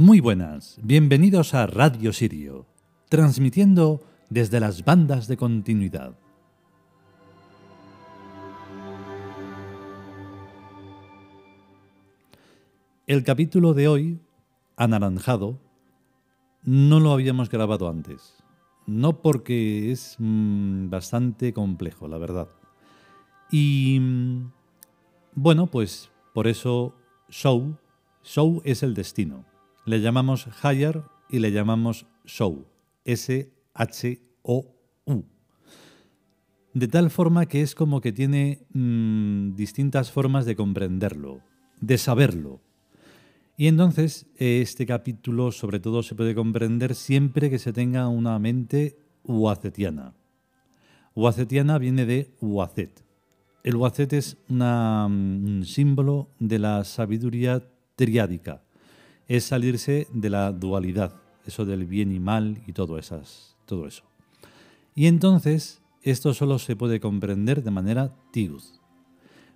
Muy buenas, bienvenidos a Radio Sirio, transmitiendo desde las bandas de continuidad. El capítulo de hoy, anaranjado, no lo habíamos grabado antes. No porque es mm, bastante complejo, la verdad. Y mm, bueno, pues por eso show, show es el destino. Le llamamos higher y le llamamos show, S-H-O-U. De tal forma que es como que tiene mm, distintas formas de comprenderlo, de saberlo. Y entonces este capítulo sobre todo se puede comprender siempre que se tenga una mente uacetiana. Uacetiana viene de uacet. El uacet es una, mm, un símbolo de la sabiduría triádica. Es salirse de la dualidad, eso del bien y mal y todo, eso. Y entonces esto solo se puede comprender de manera tiud.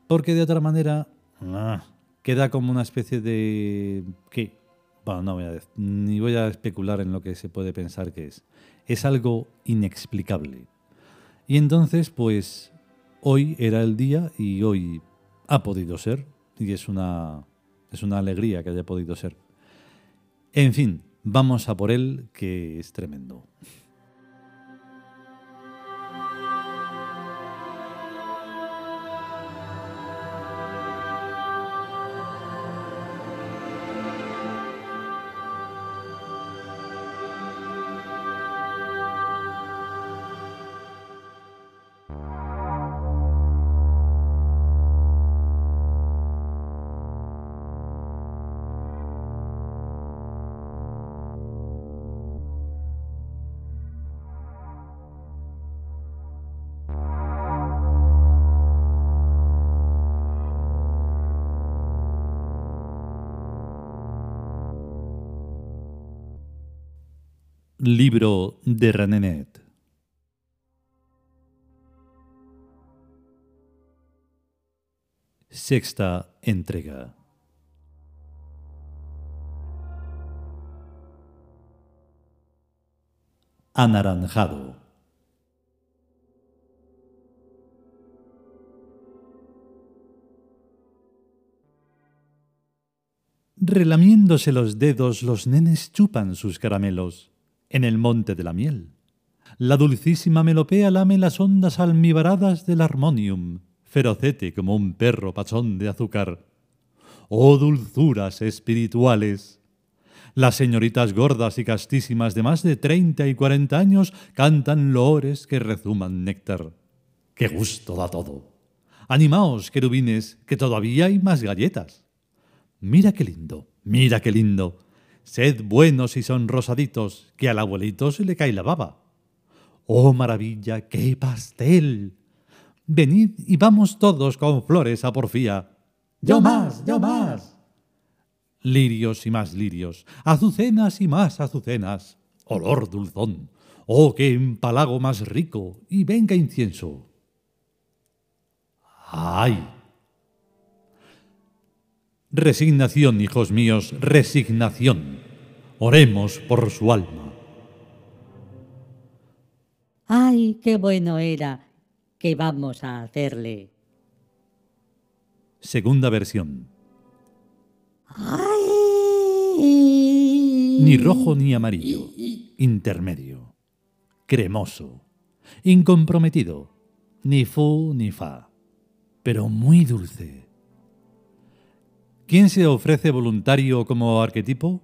Porque de otra manera... Ah, queda como una especie de... ¿Qué? Bueno, no voy a, ni voy a especular en lo que se puede pensar que es. Es algo inexplicable. Y entonces, pues, hoy era el día y hoy ha podido ser. Y es una, es una alegría que haya podido ser. En fin, vamos a por él, que es tremendo. Libro de Renenet. Sexta entrega. Anaranjado. Relamiéndose los dedos, los nenes chupan sus caramelos en el monte de la miel. La dulcísima melopea lame las ondas almibaradas del armonium, ferocete como un perro pachón de azúcar. Oh dulzuras espirituales. Las señoritas gordas y castísimas de más de treinta y cuarenta años cantan loores que rezuman néctar. ¡Qué gusto da todo! Animaos, querubines, que todavía hay más galletas. Mira qué lindo, mira qué lindo. Sed buenos y sonrosaditos, que al abuelito se le cae la baba. ¡Oh, maravilla, qué pastel! Venid y vamos todos con flores a porfía. ¡Yo más, yo más! Lirios y más lirios, azucenas y más azucenas. Olor dulzón. ¡Oh, qué empalago más rico! Y venga incienso. ¡Ay! Resignación, hijos míos, resignación. Oremos por su alma. ¡Ay, qué bueno era! ¿Qué vamos a hacerle? Segunda versión. ¡Ay! Ni rojo ni amarillo. Intermedio. Cremoso. Incomprometido. Ni fu ni fa. Pero muy dulce. ¿Quién se ofrece voluntario como arquetipo?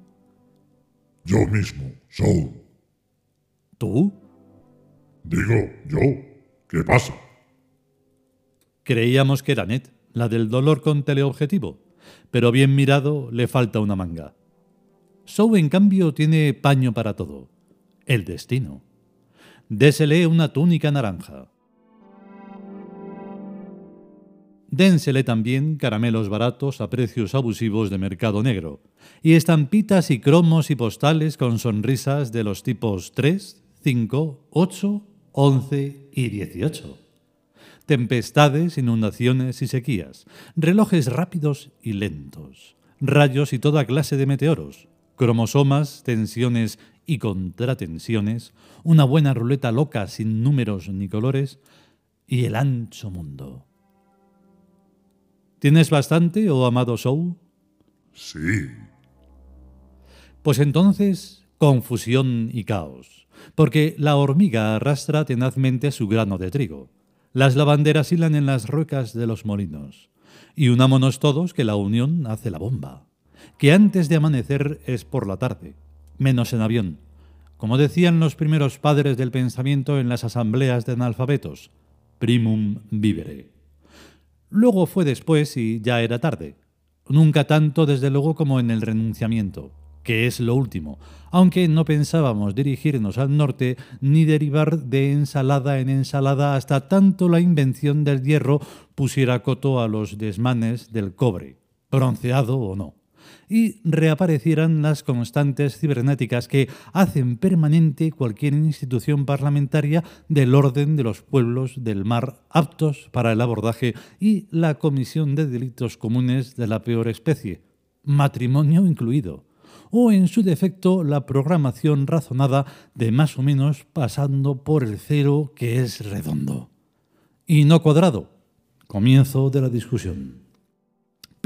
Yo mismo, Soul. ¿Tú? Digo, yo. ¿Qué pasa? Creíamos que era Ned, la del dolor con teleobjetivo, pero bien mirado le falta una manga. Sou, en cambio, tiene paño para todo. El destino. Désele una túnica naranja. Dénsele también caramelos baratos a precios abusivos de mercado negro, y estampitas y cromos y postales con sonrisas de los tipos 3, 5, 8, 11 y 18. Tempestades, inundaciones y sequías, relojes rápidos y lentos, rayos y toda clase de meteoros, cromosomas, tensiones y contratensiones, una buena ruleta loca sin números ni colores. Y el ancho mundo. ¿Tienes bastante, oh amado Soul? Sí. Pues entonces, confusión y caos, porque la hormiga arrastra tenazmente su grano de trigo. Las lavanderas hilan en las rocas de los molinos. Y unámonos todos que la unión hace la bomba. Que antes de amanecer es por la tarde, menos en avión. Como decían los primeros padres del pensamiento en las asambleas de analfabetos, primum vivere. Luego fue después y ya era tarde. Nunca tanto, desde luego, como en el renunciamiento, que es lo último, aunque no pensábamos dirigirnos al norte ni derivar de ensalada en ensalada hasta tanto la invención del hierro pusiera coto a los desmanes del cobre, bronceado o no y reaparecieran las constantes cibernéticas que hacen permanente cualquier institución parlamentaria del orden de los pueblos del mar aptos para el abordaje y la comisión de delitos comunes de la peor especie, matrimonio incluido, o en su defecto la programación razonada de más o menos pasando por el cero que es redondo. Y no cuadrado. Comienzo de la discusión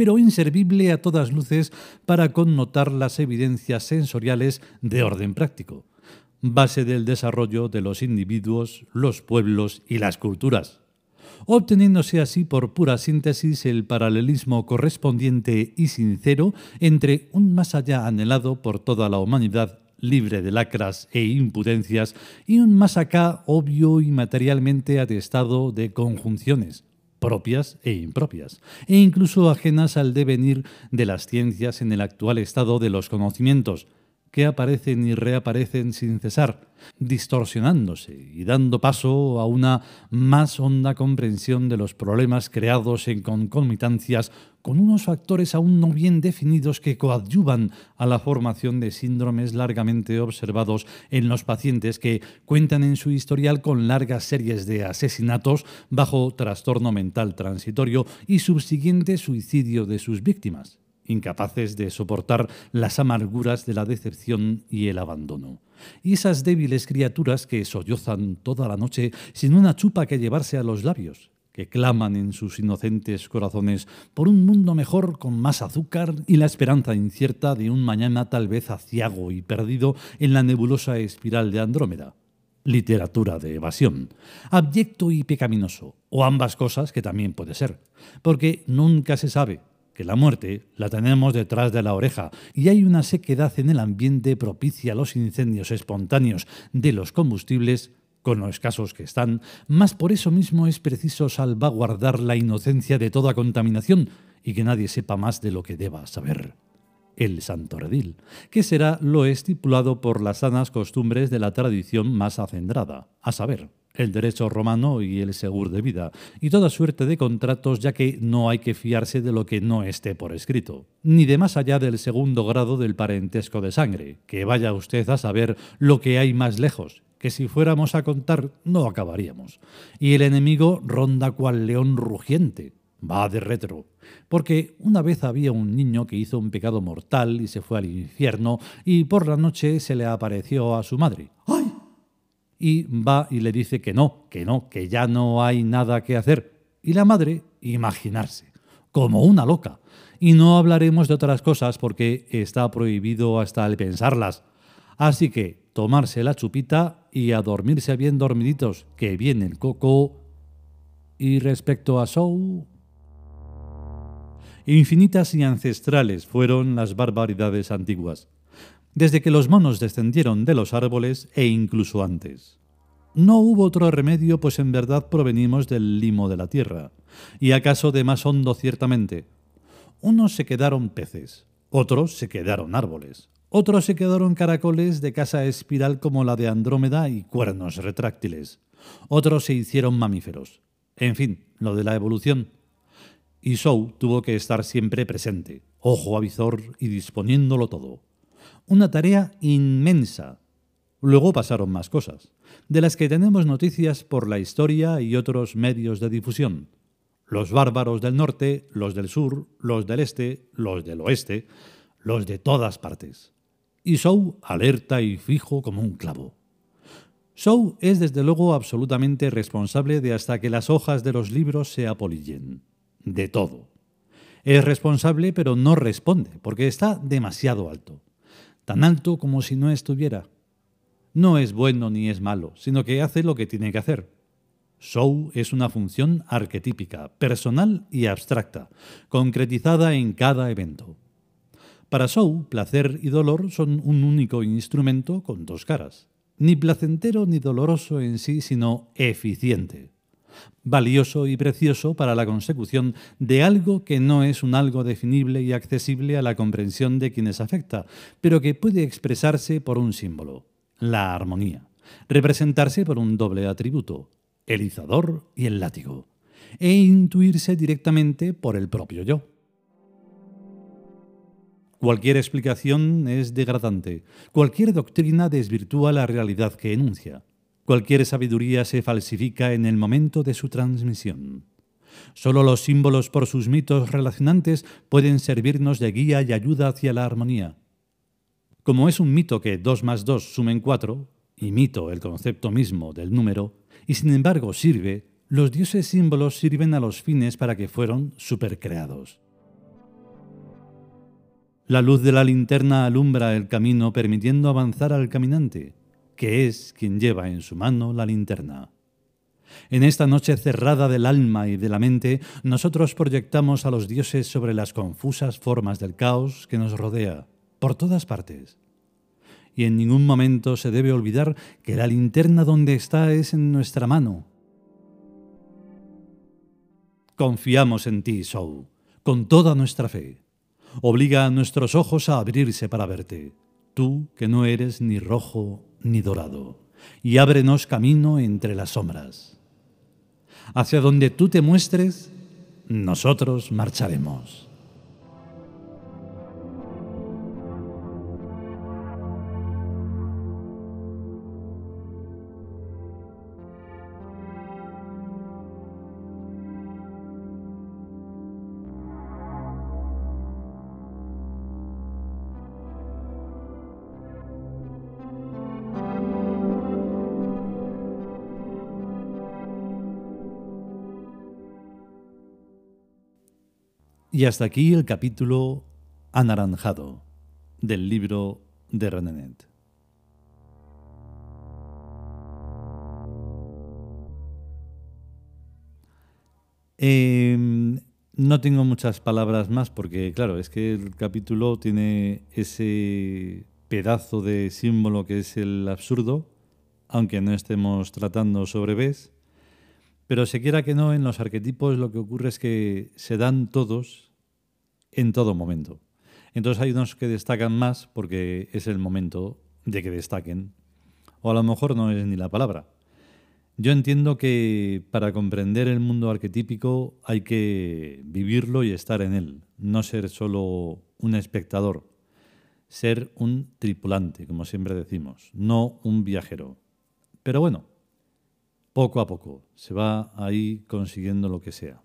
pero inservible a todas luces para connotar las evidencias sensoriales de orden práctico, base del desarrollo de los individuos, los pueblos y las culturas, obteniéndose así por pura síntesis el paralelismo correspondiente y sincero entre un más allá anhelado por toda la humanidad libre de lacras e impudencias y un más acá obvio y materialmente atestado de conjunciones, propias e impropias, e incluso ajenas al devenir de las ciencias en el actual estado de los conocimientos, que aparecen y reaparecen sin cesar, distorsionándose y dando paso a una más honda comprensión de los problemas creados en concomitancias con unos factores aún no bien definidos que coadyuvan a la formación de síndromes largamente observados en los pacientes que cuentan en su historial con largas series de asesinatos bajo trastorno mental transitorio y subsiguiente suicidio de sus víctimas incapaces de soportar las amarguras de la decepción y el abandono. Y esas débiles criaturas que sollozan toda la noche sin una chupa que llevarse a los labios, que claman en sus inocentes corazones por un mundo mejor con más azúcar y la esperanza incierta de un mañana tal vez aciago y perdido en la nebulosa espiral de Andrómeda. Literatura de evasión, abyecto y pecaminoso, o ambas cosas que también puede ser, porque nunca se sabe que la muerte la tenemos detrás de la oreja y hay una sequedad en el ambiente propicia los incendios espontáneos de los combustibles, con lo escasos que están, más por eso mismo es preciso salvaguardar la inocencia de toda contaminación y que nadie sepa más de lo que deba saber. El santo redil, que será lo estipulado por las sanas costumbres de la tradición más acendrada, a saber, el derecho romano y el seguro de vida, y toda suerte de contratos, ya que no hay que fiarse de lo que no esté por escrito, ni de más allá del segundo grado del parentesco de sangre, que vaya usted a saber lo que hay más lejos, que si fuéramos a contar no acabaríamos. Y el enemigo ronda cual león rugiente, va de retro, porque una vez había un niño que hizo un pecado mortal y se fue al infierno, y por la noche se le apareció a su madre. ¡Ay! Y va y le dice que no, que no, que ya no hay nada que hacer. Y la madre, imaginarse, como una loca. Y no hablaremos de otras cosas porque está prohibido hasta el pensarlas. Así que tomarse la chupita y a dormirse bien dormiditos, que viene el coco. Y respecto a Sou, infinitas y ancestrales fueron las barbaridades antiguas desde que los monos descendieron de los árboles e incluso antes. No hubo otro remedio, pues en verdad provenimos del limo de la tierra, y acaso de más hondo ciertamente. Unos se quedaron peces, otros se quedaron árboles, otros se quedaron caracoles de casa espiral como la de Andrómeda y cuernos retráctiles, otros se hicieron mamíferos. En fin, lo de la evolución. Y Sou tuvo que estar siempre presente, ojo avizor y disponiéndolo todo una tarea inmensa. Luego pasaron más cosas, de las que tenemos noticias por la historia y otros medios de difusión. Los bárbaros del norte, los del sur, los del este, los del oeste, los de todas partes. y Sou alerta y fijo como un clavo. Sou es desde luego absolutamente responsable de hasta que las hojas de los libros se apolillen. De todo. Es responsable pero no responde, porque está demasiado alto. Tan alto como si no estuviera. No es bueno ni es malo, sino que hace lo que tiene que hacer. Show es una función arquetípica, personal y abstracta, concretizada en cada evento. Para Show, placer y dolor son un único instrumento con dos caras. Ni placentero ni doloroso en sí, sino eficiente valioso y precioso para la consecución de algo que no es un algo definible y accesible a la comprensión de quienes afecta, pero que puede expresarse por un símbolo, la armonía, representarse por un doble atributo, el izador y el látigo, e intuirse directamente por el propio yo. Cualquier explicación es degradante, cualquier doctrina desvirtúa la realidad que enuncia. Cualquier sabiduría se falsifica en el momento de su transmisión. Solo los símbolos por sus mitos relacionantes pueden servirnos de guía y ayuda hacia la armonía. Como es un mito que 2 más 2 sumen 4, y mito el concepto mismo del número, y sin embargo sirve, los dioses símbolos sirven a los fines para que fueron supercreados. La luz de la linterna alumbra el camino permitiendo avanzar al caminante que es quien lleva en su mano la linterna. En esta noche cerrada del alma y de la mente, nosotros proyectamos a los dioses sobre las confusas formas del caos que nos rodea, por todas partes. Y en ningún momento se debe olvidar que la linterna donde está es en nuestra mano. Confiamos en ti, Sou, con toda nuestra fe. Obliga a nuestros ojos a abrirse para verte, tú que no eres ni rojo ni dorado, y ábrenos camino entre las sombras. Hacia donde tú te muestres, nosotros marcharemos. Y hasta aquí el capítulo anaranjado del libro de Renenet. Em, no tengo muchas palabras más porque, claro, es que el capítulo tiene ese pedazo de símbolo que es el absurdo, aunque no estemos tratando sobre Bes, pero se quiera que no, en los arquetipos lo que ocurre es que se dan todos en todo momento. Entonces hay unos que destacan más porque es el momento de que destaquen. O a lo mejor no es ni la palabra. Yo entiendo que para comprender el mundo arquetípico hay que vivirlo y estar en él, no ser solo un espectador, ser un tripulante, como siempre decimos, no un viajero. Pero bueno, poco a poco se va ahí consiguiendo lo que sea.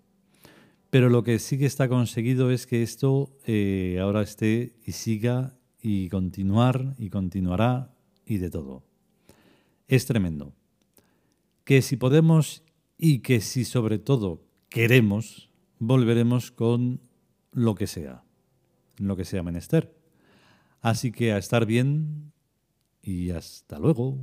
Pero lo que sí que está conseguido es que esto eh, ahora esté y siga y continuar y continuará y de todo. Es tremendo. Que si podemos y que si sobre todo queremos, volveremos con lo que sea, lo que sea menester. Así que a estar bien y hasta luego.